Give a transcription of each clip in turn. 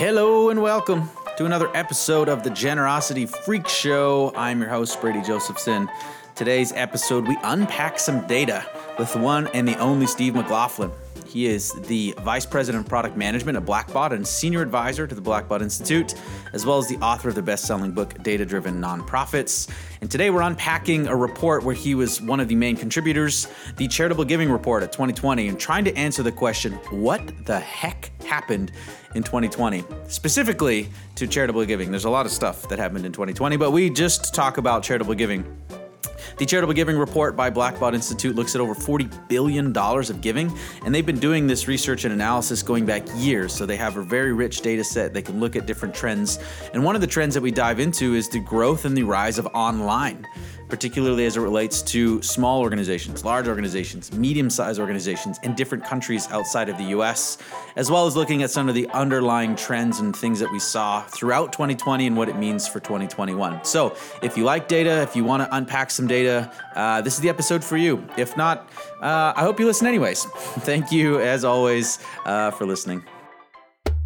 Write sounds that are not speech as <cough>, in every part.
Hello and welcome to another episode of the Generosity Freak Show. I'm your host, Brady Josephson. Today's episode, we unpack some data with one and the only Steve MacLaughlin. He is the Vice President of Product Management at Blackbaud and Senior Advisor to the Blackbaud Institute, as well as the author of the best selling book, Data Driven Nonprofits. And today we're unpacking a report where he was one of the main contributors, the Charitable Giving Report of 2020, and trying to answer the question what the heck happened in 2020, specifically to charitable giving. There's a lot of stuff that happened in 2020, but we just talk about charitable giving the Charitable Giving Report by Blackbaud Institute looks at over $40 billion of giving, and they've been doing this research and analysis going back years. So they have a very rich data set. They can look at different trends. And one of the trends that we dive into is the growth and the rise of online particularly as it relates to small organizations, large organizations, medium sized organizations in different countries outside of the US, as well as looking at some of the underlying trends and things that we saw throughout 2020 and what it means for 2021. So, if you like data, if you want to unpack some data, uh, this is the episode for you. If not, uh, I hope you listen anyways. <laughs> Thank you, as always, uh, for listening.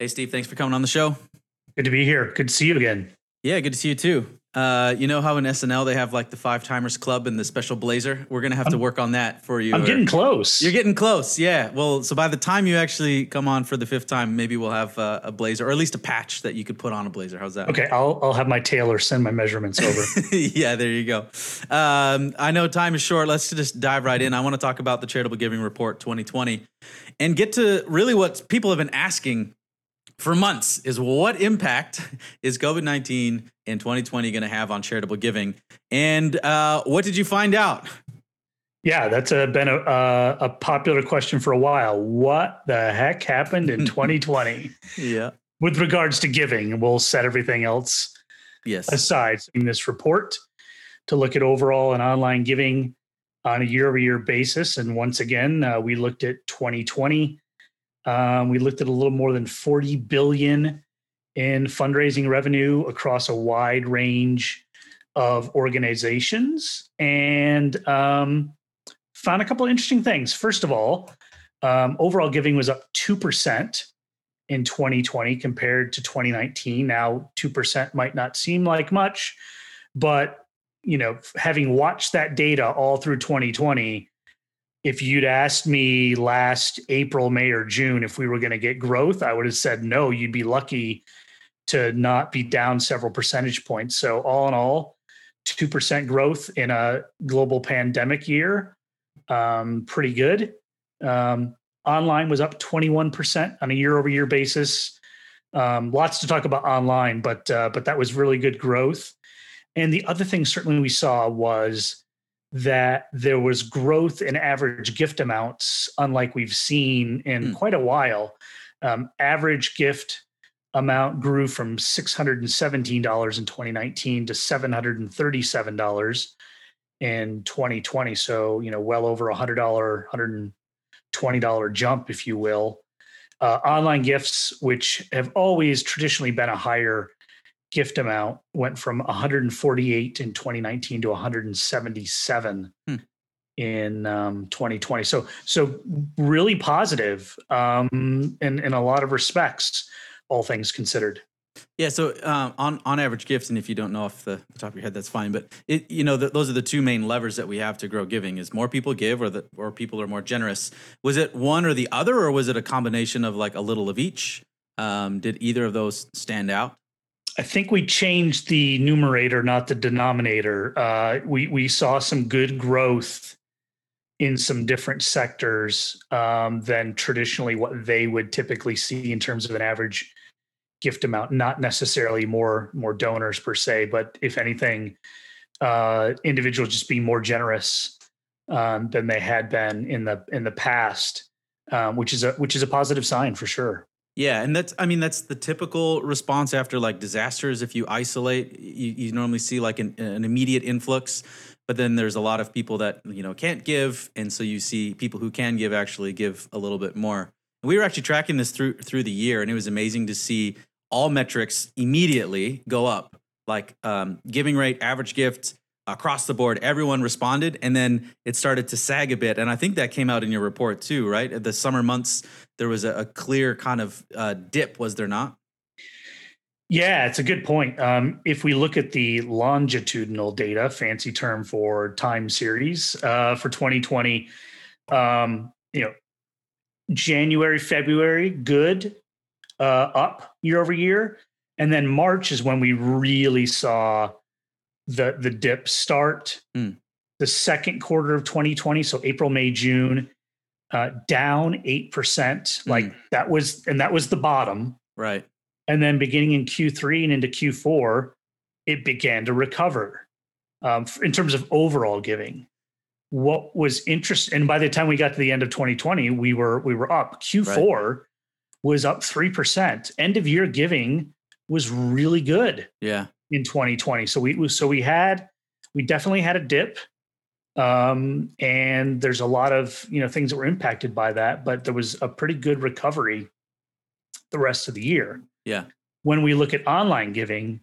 Hey, Steve, thanks for coming on the show. Good to be here. Good to see you again. Yeah, good to see you too. Uh, you know how in SNL they have like the Five Timers Club and the special blazer? We're gonna have I'm, to work on that for you. I'm getting close. You're getting close, yeah. Well, so by the time you actually come on for the fifth time, maybe we'll have uh, a blazer or at least a patch that you could put on a blazer. How's that? Okay, I'll I'll have my tailor send my measurements over. <laughs> yeah, there you go. Um, I know time is short. Let's just dive right in. I want to talk about the Charitable Giving Report 2020 and get to really what people have been asking for months is what impact is COVID 19 in 2020 going to have on charitable giving? And uh, what did you find out? Yeah, that's a, been a, uh, a popular question for a while. What the heck happened in <laughs> 2020? yeah. With regards to giving, we'll set everything else yes. aside in this report to look at overall and online giving on a year over year basis. And once again, uh, we looked at 2020 um, we looked at a little more than 40 billion in fundraising revenue across a wide range of organizations and um, found a couple of interesting things. First of all, um, overall giving was up 2% in 2020 compared to 2019. Now, 2% might not seem like much, but you know, having watched that data all through 2020, if you'd asked me last April, May, or June if we were going to get growth, I would have said no. You'd be lucky to not be down several percentage points. So, all in all, 2% growth in a global pandemic year, um, pretty good. Um, online was up 21% on a year over year basis. Um, lots to talk about online, but uh, but that was really good growth. And the other thing certainly we saw was that there was growth in average gift amounts, unlike we've seen in mm. quite a while. Um, average gift amount grew from $617 in 2019 to $737 in 2020. So, you know, well over a $100, $120 jump, if you will. Uh, online gifts, which have always traditionally been a higher gift amount went from 148 in 2019 to 177 hmm. in um, 2020. So so really positive um, in in a lot of respects, all things considered. Yeah. So um, on on average gifts, and if you don't know off the, the top of your head, that's fine. But it you know the, those are the two main levers that we have to grow giving: is more people give, or the or people are more generous. Was it one or the other, or was it a combination of like a little of each? Um, did either of those stand out? I think we changed the numerator, not the denominator. Uh, we we saw some good growth in some different sectors um, than traditionally what they would typically see in terms of an average gift amount. Not necessarily more more donors per se, but if anything, uh, individuals just being more generous um, than they had been in the in the past, um, which is a which is a positive sign for sure. Yeah, and that's I mean that's the typical response after like disasters. If you isolate, you, you normally see like an, an immediate influx, but then there's a lot of people that you know can't give, and so you see people who can give actually give a little bit more. We were actually tracking this through through the year, and it was amazing to see all metrics immediately go up, like um, giving rate, average gift, across the board everyone responded and then it started to sag a bit. And i think that came out in your report too right? The summer months there was a, a clear kind of uh, dip was there not? Yeah it's a good point. Um, if we look at the longitudinal data fancy term for time series uh, for 2020 um, you know january february good uh, up year over year. And then march is when we really saw the the dip start. Mm. The second quarter of 2020, so April, May, June, uh, down eight percent. Like mm. that was, and that was the bottom. Right. And then beginning in Q3 and into Q4, it began to recover um, in terms of overall giving. What was interesting, and by the time we got to the end of 2020, we were we were up. Q4 right. was up three percent. End of year giving was really good. Yeah in 2020. So we so we had we definitely had a dip. Um, and there's a lot of you know things that were impacted by that, but there was a pretty good recovery the rest of the year. Yeah. When we look at online giving,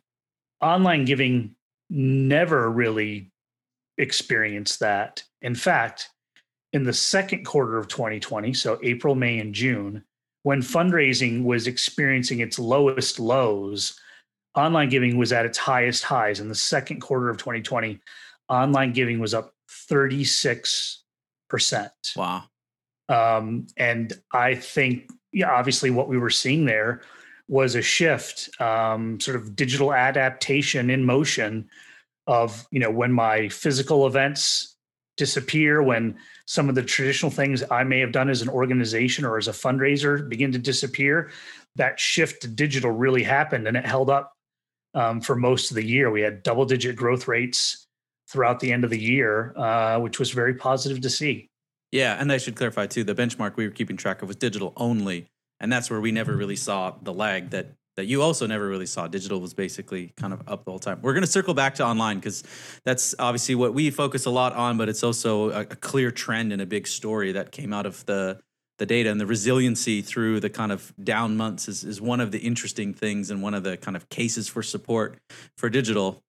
online giving never really experienced that. In fact, in the second quarter of 2020, so April, May, and June, when fundraising was experiencing its lowest lows, online giving was at its highest highs in the second quarter of 2020. Online giving was up 36%. Wow. Um, and I think, yeah, obviously what we were seeing there was a shift, um, sort of digital adaptation in motion of, you know, when my physical events disappear, when some of the traditional things I may have done as an organization or as a fundraiser begin to disappear, that shift to digital really happened and it held up um, for most of the year. We had double digit growth rates throughout the end of the year, uh, which was very positive to see. Yeah, and I should clarify too. The benchmark we were keeping track of was digital only, and that's where we never really saw the lag that that you also never really saw. Digital was basically kind of up the whole time. We're going to circle back to online because that's obviously what we focus a lot on, but it's also a, a clear trend and a big story that came out of the the data and the resiliency through the kind of down months is, is one of the interesting things and one of the kind of cases for support for digital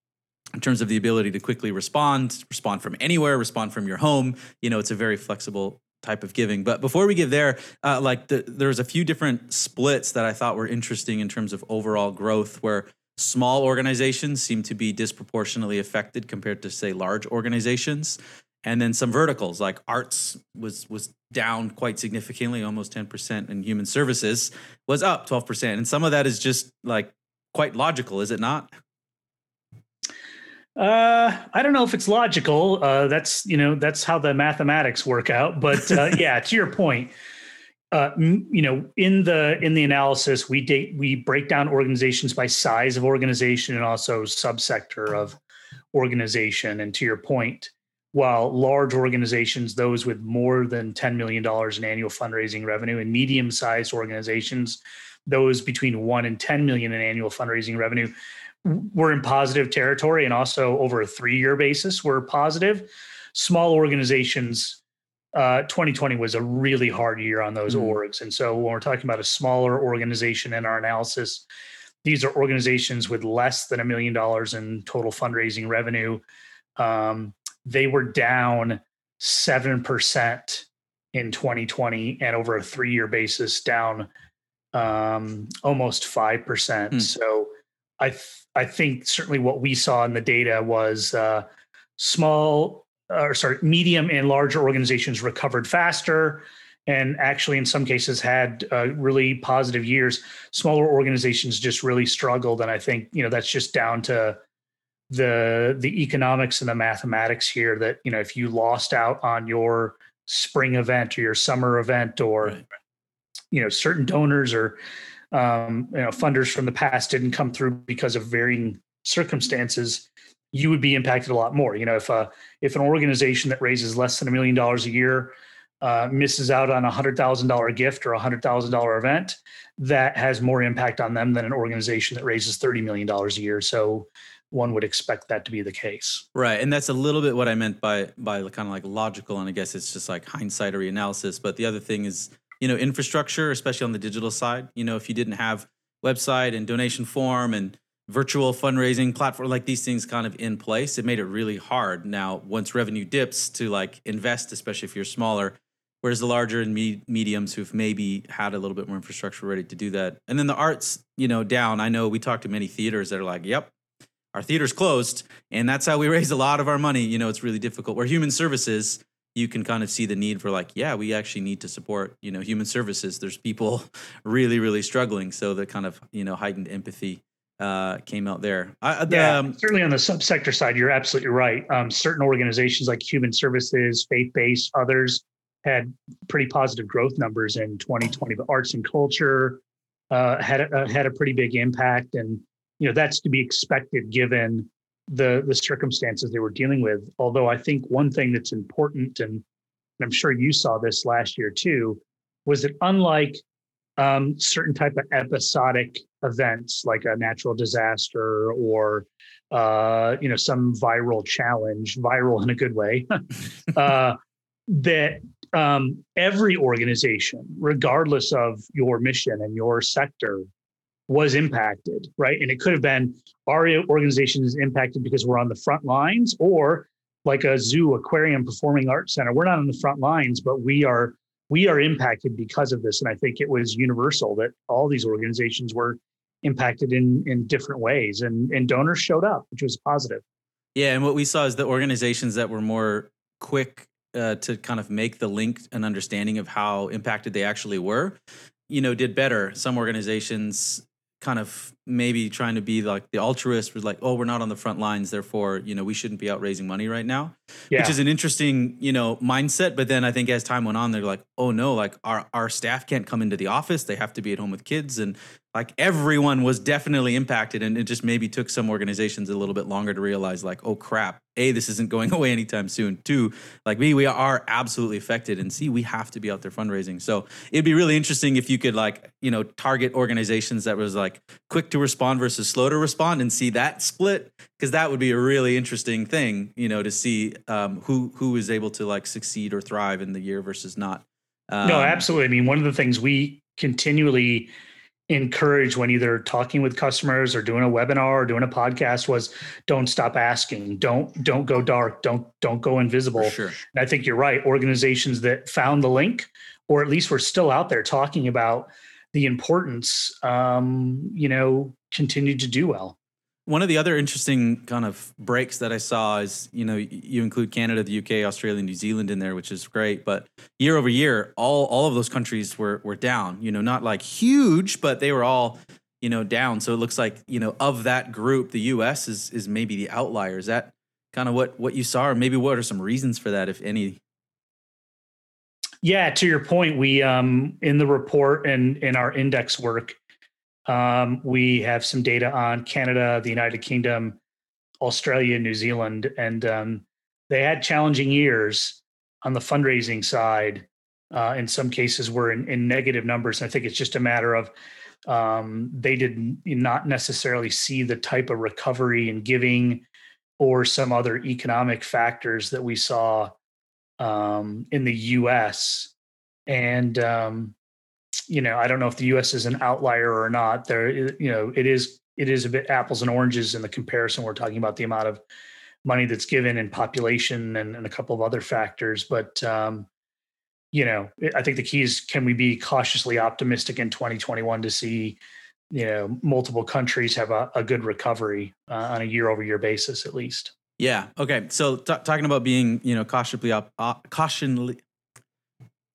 in terms of the ability to quickly respond, respond from anywhere, respond from your home. You know, it's a very flexible type of giving. But before we get there, uh, like the, there's a few different splits that I thought were interesting in terms of overall growth, where small organizations seem to be disproportionately affected compared to say large organizations and then some verticals like arts was was down quite significantly almost 10% and human services was up 12% and some of that is just like quite logical is it not uh, I don't know if it's logical. Uh, that's you know that's how the mathematics work out. But uh, <laughs> yeah, to your point, uh, you know, in the in the analysis, we date we break down organizations by size of organization and also subsector of organization. And to your point, while large organizations, those with more than $10 million in annual fundraising revenue, and medium sized organizations, those between 1 and 10 million in annual fundraising revenue, were in positive territory and also over a three year basis were positive. Small organizations, uh, 2020 was a really hard year on those mm. orgs. And so when we're talking about a smaller organization in our analysis, these are organizations with less than a million dollars in total fundraising revenue. Um, they were down 7% in 2020 and over a three year basis down um, almost 5%. Hmm. So I, th- I think certainly what we saw in the data was uh, small or sorry, medium and larger organizations recovered faster and actually in some cases had uh, really positive years. Smaller organizations just really struggled. And I think, you know, that's just down to the the economics and the mathematics here that you know if you lost out on your spring event or your summer event or right. you know certain donors or um, you know funders from the past didn't come through because of varying circumstances you would be impacted a lot more you know if a uh, if an organization that raises less than a million dollars a year uh, misses out on a hundred thousand dollar gift or a hundred thousand dollar event, that has more impact on them than an organization that raises thirty million dollars a year. So one would expect that to be the case. Right, and that's a little bit what I meant by by kind of like logical, and I guess it's just like hindsight or analysis. But the other thing is, you know, infrastructure, especially on the digital side. You know, if you didn't have website and donation form and virtual fundraising platform like these things kind of in place it made it really hard now once revenue dips to like invest especially if you're smaller whereas the larger and me- mediums who've maybe had a little bit more infrastructure ready to do that and then the arts you know down i know we talked to many theaters that are like yep our theater's closed and that's how we <laughs> raise a lot of our money you know it's really difficult where human services you can kind of see the need for like yeah we actually need to support you know human services there's people <laughs> really really struggling so the kind of you know heightened empathy uh, came out there. I, the, yeah, um, certainly on the subsector side, you're absolutely right. Um, certain organizations like Human Services, Faith Based, others had pretty positive growth numbers in 2020. But arts and culture uh, had a, uh, had a pretty big impact, and you know that's to be expected given the the circumstances they were dealing with. Although I think one thing that's important, and, and I'm sure you saw this last year too, was that unlike um, certain type of episodic events like a natural disaster or uh, you know some viral challenge, viral in a good way, <laughs> uh, that um, every organization, regardless of your mission and your sector, was impacted, right? And it could have been our organization is impacted because we're on the front lines, or like a zoo, aquarium, performing arts center. We're not on the front lines, but we are we are impacted because of this. And I think it was universal that all these organizations were impacted in in different ways and and donors showed up which was positive yeah and what we saw is the organizations that were more quick uh, to kind of make the link and understanding of how impacted they actually were you know did better some organizations kind of maybe trying to be like the altruist was like oh we're not on the front lines therefore you know we shouldn't be out raising money right now yeah. which is an interesting you know mindset but then i think as time went on they're like oh no like our our staff can't come into the office they have to be at home with kids and like everyone was definitely impacted and it just maybe took some organizations a little bit longer to realize like oh crap a this isn't going <laughs> away anytime soon two like me we are absolutely affected and c we have to be out there fundraising so it'd be really interesting if you could like you know target organizations that was like quick to respond versus slow to respond and see that split because that would be a really interesting thing you know to see um, who who is able to like succeed or thrive in the year versus not. Um, no absolutely. I mean one of the things we continually encourage when either talking with customers or doing a webinar or doing a podcast was don't stop asking. Don't don't go dark. Don't don't go invisible. Sure. and i think you're right. Organizations that found the link or at least we're still out there talking about the importance um, you know continued to do well one of the other interesting kind of breaks that I saw is, you know, you include Canada, the UK, Australia, New Zealand in there, which is great. But year over year, all all of those countries were were down. You know, not like huge, but they were all, you know, down. So it looks like, you know, of that group, the US is is maybe the outlier. Is that kind of what what you saw, or maybe what are some reasons for that, if any? Yeah, to your point, we um in the report and in our index work, um, we have some data on Canada, the United Kingdom, Australia, New Zealand, and um, they had challenging years on the fundraising side. Uh, in some cases, were in, in, negative numbers. I think it's just a matter of um, they did not necessarily see the type of recovery in giving or some other economic factors that we saw um, in the U.S. And um, you know, I don't know if the U.S. is an outlier or not. There, you know, it is it is a bit apples and oranges in the comparison. We're talking about the amount of money that's given and population and, and a couple of other factors, but um, you know, I think the key is can we be cautiously optimistic in 2021 to see you know multiple countries have a, a good recovery uh, on a year over year basis at least. Yeah. Okay. So t- talking about being, you know, cautiously op- op- cautionly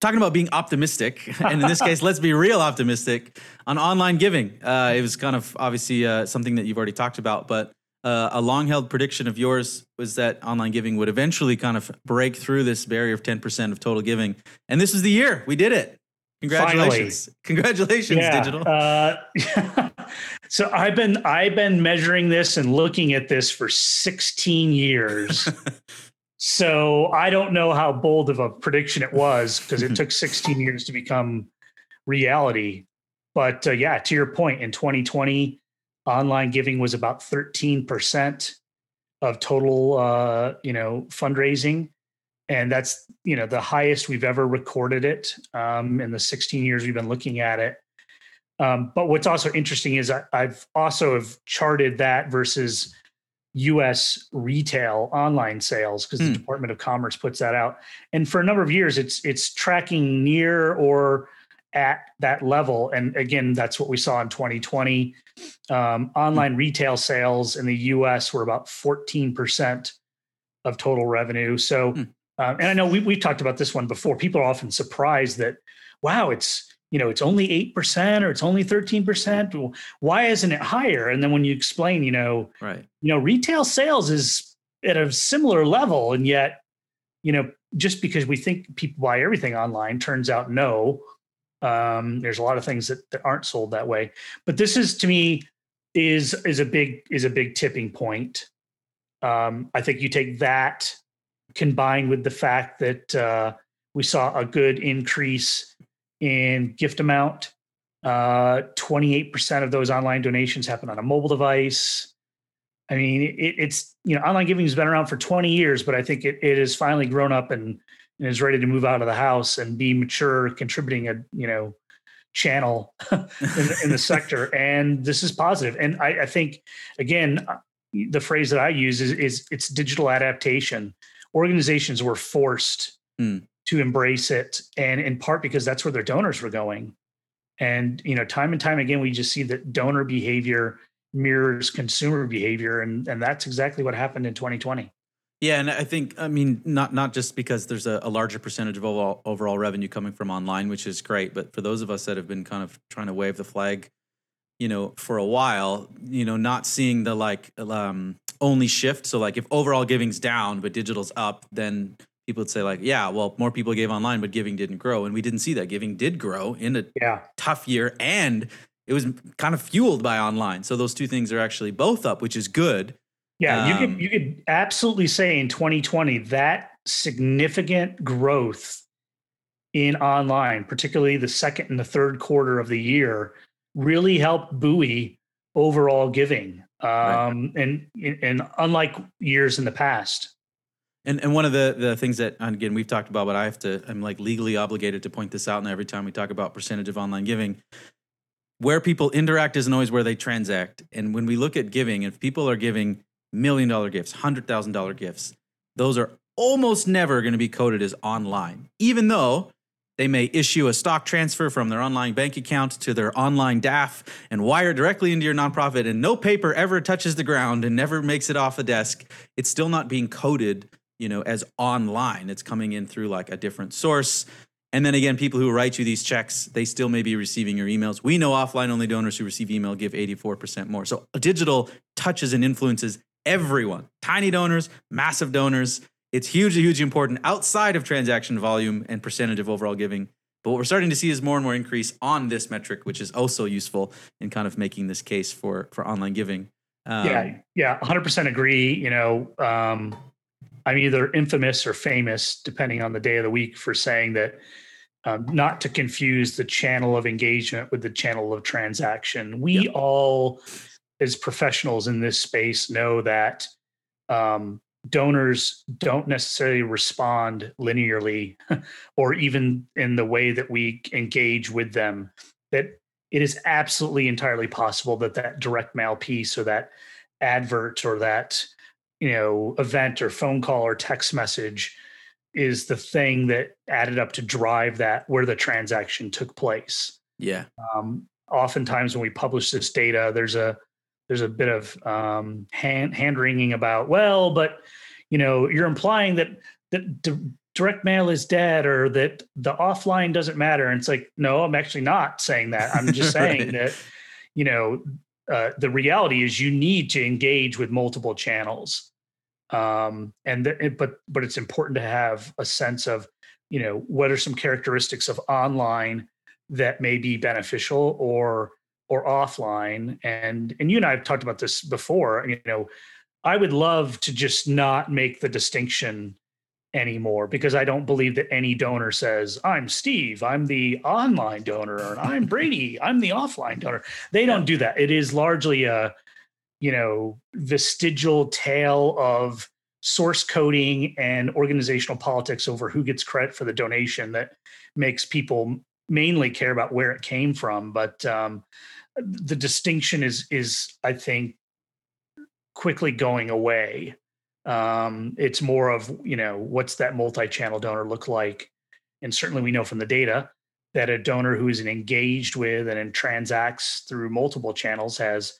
talking about being optimistic, <laughs> and in this case, let's be real optimistic on online giving. Uh, it was kind of obviously uh, something that you've already talked about, but uh, a long held prediction of yours was that online giving would eventually kind of break through this barrier of 10% of total giving. And this is the year we did it. Congratulations. Finally. Congratulations, yeah, digital. Uh, <laughs> so I've been I've been measuring this and looking at this for 16 years. <laughs> So I don't know how bold of a prediction it was because it <laughs> took 16 years to become reality. But uh, yeah, to your point, in 2020, online giving was about 13% of total, uh, you know, fundraising, and that's you know the highest we've ever recorded it um, in the 16 years we've been looking at it. Um, but what's also interesting is I, I've also have charted that versus U.S. retail online sales because mm. the hmm. Department of Commerce puts that out, and for a number of years, it's it's tracking near or at that level. And again, that's what we saw in 2020. Um, online mm. retail sales in the U.S. were about 14 percent of total revenue. So, mm. Um, and I know we we've talked about this one before. People are often surprised that wow, it's you know, it's only 8% or it's only 13%. Why isn't it higher? And then when you explain, you know, right. You know, retail sales is at a similar level and yet, you know, just because we think people buy everything online turns out no. Um, there's a lot of things that, that aren't sold that way. But this is to me is is a big is a big tipping point. Um, I think you take that combined with the fact that uh, we saw a good increase in gift amount. Uh, 28% of those online donations happen on a mobile device. I mean, it, it's, you know, online giving has been around for 20 years, but I think it, it has finally grown up and, and is ready to move out of the house and be mature, contributing a, you know, channel <laughs> in, the, in the sector. <laughs> And this is positive. And I, I think, again, uh, the phrase that I use is, is it's digital adaptation. Organizations were forced mm to embrace it and in part because that's where their donors were going. And you know time and time again we just see that donor behavior mirrors consumer behavior and and that's exactly what happened in 2020 yeah and i think i mean not not just because there's a, a larger percentage of overall, overall revenue coming from online which is great but for those of us that have been kind of trying to wave the flag you know for a while you know not seeing the like um only shift so like if overall giving's down but digital's up then people would say like, yeah, well, more people gave online, but giving didn't grow, and we didn't see that. Giving did grow in a yeah. tough year, and it was kind of fueled by online. So those two things are actually both up, which is good. Yeah, um, you could um, you could absolutely say in 2020 that significant growth in online, particularly the second and the third quarter of the year, really helped buoy overall giving. Um, right. and and unlike years in the past. And and one of the the things that again we've talked about, but I have to I'm like legally obligated to point this out. And every time we talk about percentage of online giving, where people interact isn't always where they transact. And when we look at giving, if people are giving million dollar gifts, hundred thousand dollar gifts, those are almost never going to be coded as online, even though they may issue a stock transfer from their online bank account to their online DAF and wire directly into your nonprofit, and no paper ever touches the ground and never makes it off the desk. It's still not being coded you know, as online. It's coming in through like a different source. And then again, people who write you these checks, they still may be receiving your emails. We know offline only donors who receive email give 84% more. So digital touches and influences everyone tiny donors, massive donors. It's hugely, hugely important outside of transaction volume and percentage of overall giving. But what we're starting to see is more and more increase on this metric, which is also useful in kind of making this case for for online giving. Um, yeah, yeah, 100% agree. You know, um, I'm either infamous or famous, depending on the day of the week, for saying that um, not to confuse the channel of engagement with the channel of transaction. We yep. all, as professionals in this space, know that um, donors don't necessarily respond linearly <laughs> or even in the way that we engage with them. That it is absolutely entirely possible that that direct mail piece or that advert or that you know event or phone call or text message is the thing that added up to drive that where the transaction took place yeah um, oftentimes when we publish this data there's a there's a bit of um, hand hand wringing about well but you know you're implying that that d- direct mail is dead or that the offline doesn't matter. And it's like no i'm actually not saying that. I'm just <laughs> saying right. that you know uh, the reality is you need to engage with multiple channels. Um, and the, but but it's important to have a sense of you know what are some characteristics of online that may be beneficial or or offline and and you and I have talked about this before you know I would love to just not make the distinction anymore because I don't believe that any donor says, I'm Steve, I'm the online donor, or I'm Brady, <laughs> I'm the offline donor. They don't do that. It is largely a, you know, vestigial tail of source coding and organizational politics over who gets credit for the donation that makes people mainly care about where it came from. But um, the distinction is is I think quickly going away. Um, it's more of you know what's that multi-channel donor look like, and certainly we know from the data that a donor who is engaged with and transacts through multiple channels has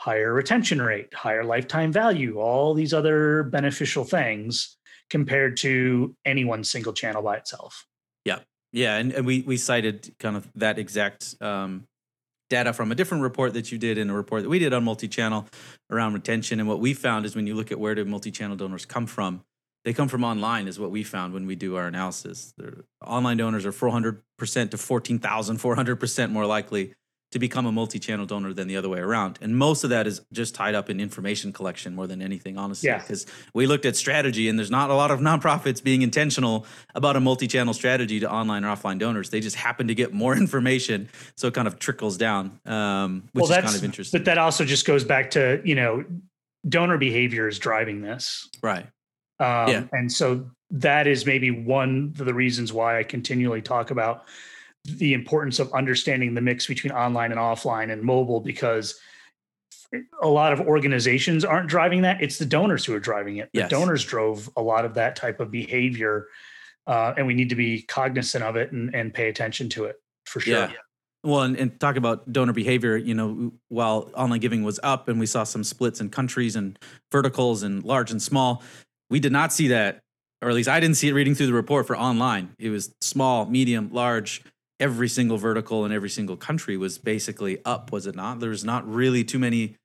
higher retention rate, higher lifetime value, all these other beneficial things compared to any one single channel by itself. Yeah, yeah, and, and we we cited kind of that exact um, data from a different report that you did and a report that we did on multi-channel around retention. And what we found is when you look at where do multi-channel donors come from, they come from online is what we found when we do our analysis. Their online donors are 400% to 14,400% more likely to become a multi-channel donor than the other way around. And most of that is just tied up in information collection more than anything, honestly. Because yeah. we looked at strategy and there's not a lot of <laughs> nonprofits being intentional about a multi-channel strategy to online or offline donors. They just happen to get more <laughs> information. So it kind of trickles down, um, which well, is kind of interesting. But that also just goes back to, you know, donor behavior is driving this. Right. Um, yeah. And so that is maybe one of the reasons why I continually talk about the importance of understanding the mix between online and offline and mobile because a lot of organizations aren't driving that. It's the donors who are driving it. The yes. donors drove a lot of that type of behavior. Uh, and we need to be cognizant of it and, and pay attention to it for sure. Yeah. Well, and, and talk about donor behavior, you know, while online giving was up and we saw some splits in countries and verticals and large and small, we did not see that, or at least I didn't see it reading through the report for online. It was small, medium, large, every single vertical in every single country was basically up, was it not? There's not really too many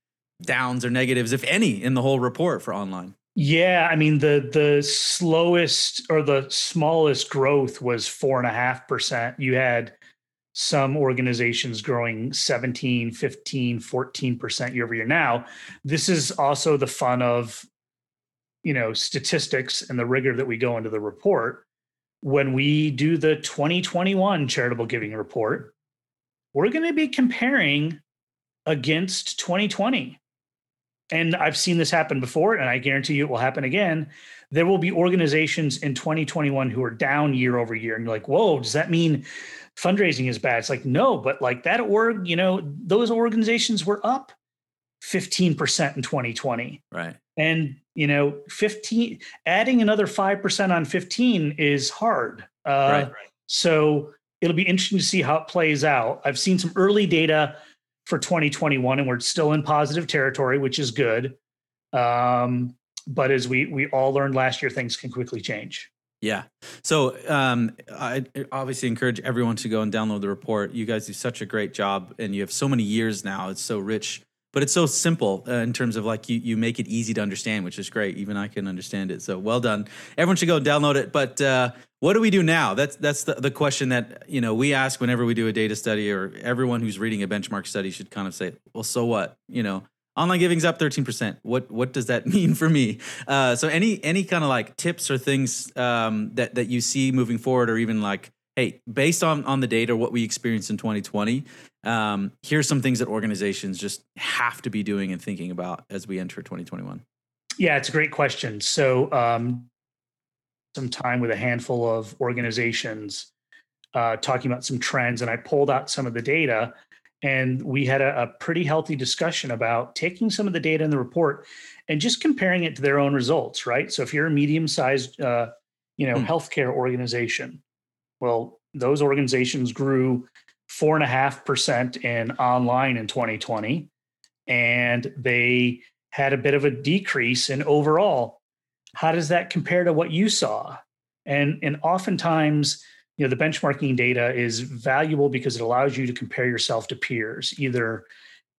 downs or negatives, if any, in the whole report for online. Yeah, I mean the the slowest or the smallest growth was four and a half percent. You had some organizations growing 17, 15, 14% year over year. Now, this is also the fun of you know statistics and the rigor that we go into the report when we do the 2021 charitable giving report, we're going to be comparing against 2020. And I've seen this happen before, and I guarantee you it will happen again. There will be organizations in 2021 who are down year over year. And you're like, whoa, does that mean fundraising is bad? It's like, no, but like that org, you know, those organizations were up 15% in 2020. Right. And, you know, 15, adding another 5% on 15 is hard. Uh, right, right. So it'll be interesting to see how it plays out. I've seen some early data for 2021 and we're still in positive territory, which is good. Um, but as we we all learned last year, things can quickly change. Yeah. So um, I obviously encourage everyone to go and download the report. You guys do such a great job, and you have so many years now. It's so rich but it's so simple uh, in terms of like you, you make it easy to understand, which is great. Even I can understand it. So well done. Everyone should go download it. But uh, what do we do now? That's that's the, the question that you know we ask whenever we do a data study, or everyone who's reading a benchmark study should kind of say, well, so what? You know, online giving's up 13%. What what does that <laughs> mean for me? Uh, so any any kind of like tips or things um, that that you see moving forward, or even like hey, based on on the data, what we experienced in 2020, um, here's some things that organizations just have to be doing and thinking about as we enter 2021. Yeah, it's a great question. So, um, some time with a handful of organizations uh, talking about some trends, and I pulled out some of the data, and we had a, a pretty healthy discussion about taking some of the data in the report and just comparing it to their own results. Right. So, if you're a medium-sized, uh, you know, mm. healthcare organization, well, those organizations grew four and a half percent in online in 2020, and they had a bit of a decrease in overall. How does that compare to what you saw? And and oftentimes, you know, the benchmarking data is valuable because it allows you to compare yourself to peers, either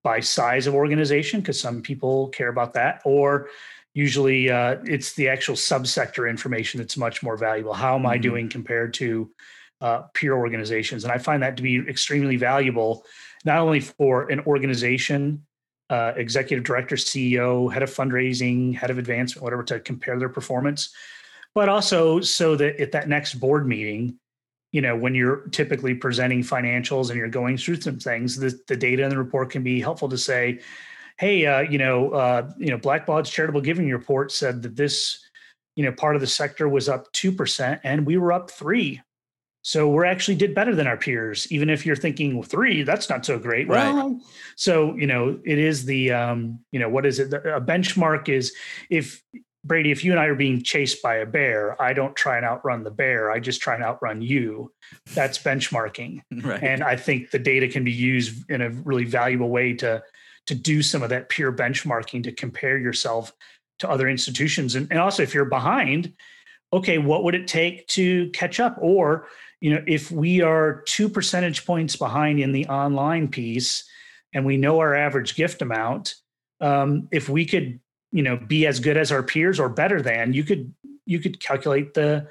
by size of organization, because some people care about that, or usually uh, it's the actual subsector information that's much more valuable. How am mm-hmm. I doing compared to uh, peer organizations? And I find that to be extremely valuable, not only for an organization, uh, executive director, CEO, head of fundraising, head of advancement, whatever, to compare their performance, but also so that at that next board meeting, you know, when you're typically presenting financials and you're going through some things, the, the data in the report can be helpful to say, hey, uh, you know, uh, you know, Blackbaud's charitable giving report said that this, you know, part of the sector was up two percent, and we were up three. So we're actually did better than our peers, even if you're thinking well, three, that's not so great. Right. Well, so you know, it is the um, you know, what is it? A benchmark is if Brady, if you and I are being chased by a bear, I don't try and outrun the bear. I just try and outrun you. That's benchmarking. <laughs> Right. And I think the data can be used in a really valuable way to to do some of that peer benchmarking to compare yourself to other institutions. And, and also if you're behind, okay, what would it take to catch up? Or, you know, if we are two percentage points behind in the online piece and we know our average gift amount, um, if we could you know be as good as our peers or better than you could you could calculate the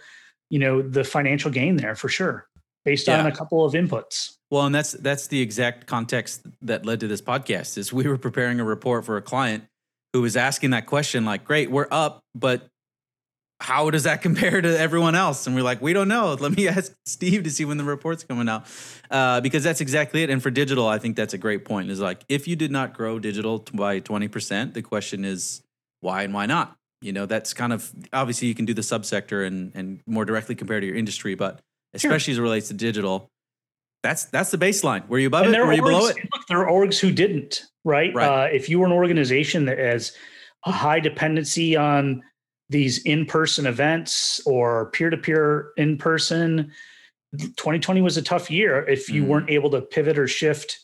you know the financial gain there for sure based on a couple of inputs Well, and that's that's the exact context that led to this podcast. Is we were preparing a report for a client who was asking that question, like, "Great, we're up, but how does that <laughs> compare to everyone else?" And we're like, "We don't know. Let me <laughs> ask Steve to see when the report's coming out," uh, because that's exactly it. And for digital, I think that's a great point. Is like, if you did not grow digital by twenty percent, the question is why and why not? You know, that's kind of obviously you can do the subsector and and more directly compare to your industry, but especially as it relates to digital, that's that's the baseline. Were you above and it? Were are you below it? look, there are orgs who didn't right, Right. Uh, if you were an organization that has a high dependency on these in-person events or peer-to-peer in-person 2020 was a tough year if you Mm. weren't able to pivot or shift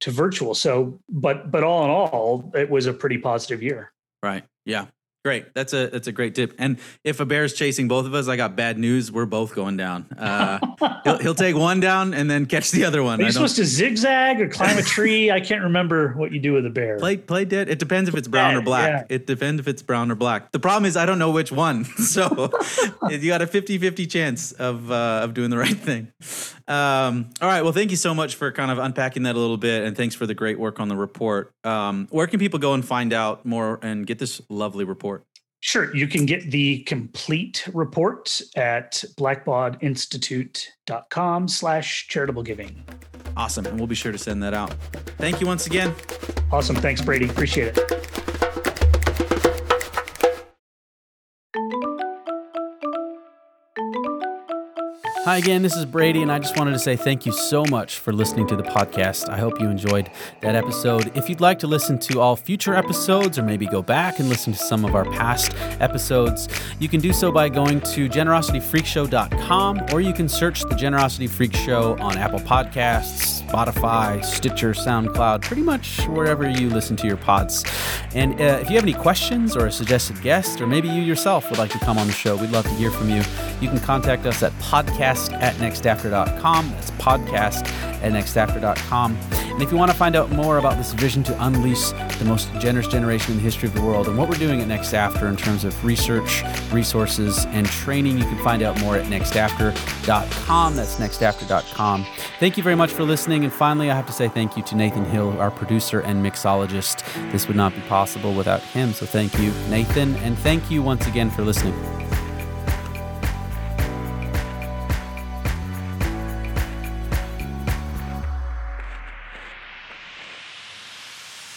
to virtual so but but all in all it was a pretty positive year Right. Yeah. Great. That's a that's a great tip. And if a bear's chasing both of us, I got bad news. We're both going down. Uh, <laughs> he'll, he'll take one down and then catch the other one. Are you supposed to zigzag or climb a tree? I can't remember what you do with a bear. Play play dead. It depends if it's brown or black. yeah. It depends if it's brown or black. The problem is I don't know which one. <laughs> So <laughs> you got a 50-50 chance of uh, of doing the right thing. Um, all right. Well, thank you so much for kind of unpacking that a little bit, and thanks for the great work on the report. Um, where can people go and find out more and get this lovely report? Sure. You can get the complete report at blackbaudinstitute.com slash charitable giving. Awesome, and we'll be sure to send that out. Thank you once again. Awesome. Thanks, Brady. Appreciate it. Hi again, this is Brady, and I just wanted to say thank you so much for listening to the podcast. I hope you enjoyed that episode. If you'd like to listen to all future episodes or maybe go back and listen to some of our past episodes, you can do so by going to generosityfreakshow.com or you can search the Generosity Freak Show on Apple Podcasts, Spotify, Stitcher, SoundCloud, pretty much wherever you listen to your pods. And uh, if you have any questions or a suggested guest, or maybe you yourself would like to come on the show, we'd love to hear from you. You can contact us at podcast at nextafter.com. That's podcast at nextafter.com. And if you want to find out more about this vision to unleash the most generous generation in the history of the world and what we're doing at Next After in terms of research, resources, and training, you can find out more at nextafter.com. That's nextafter.com. Thank you very much for listening. And finally, I have to say thank you to Nathan Hill, our producer and mixologist. This would not be possible without him. So thank you, Nathan. And thank you once again for listening.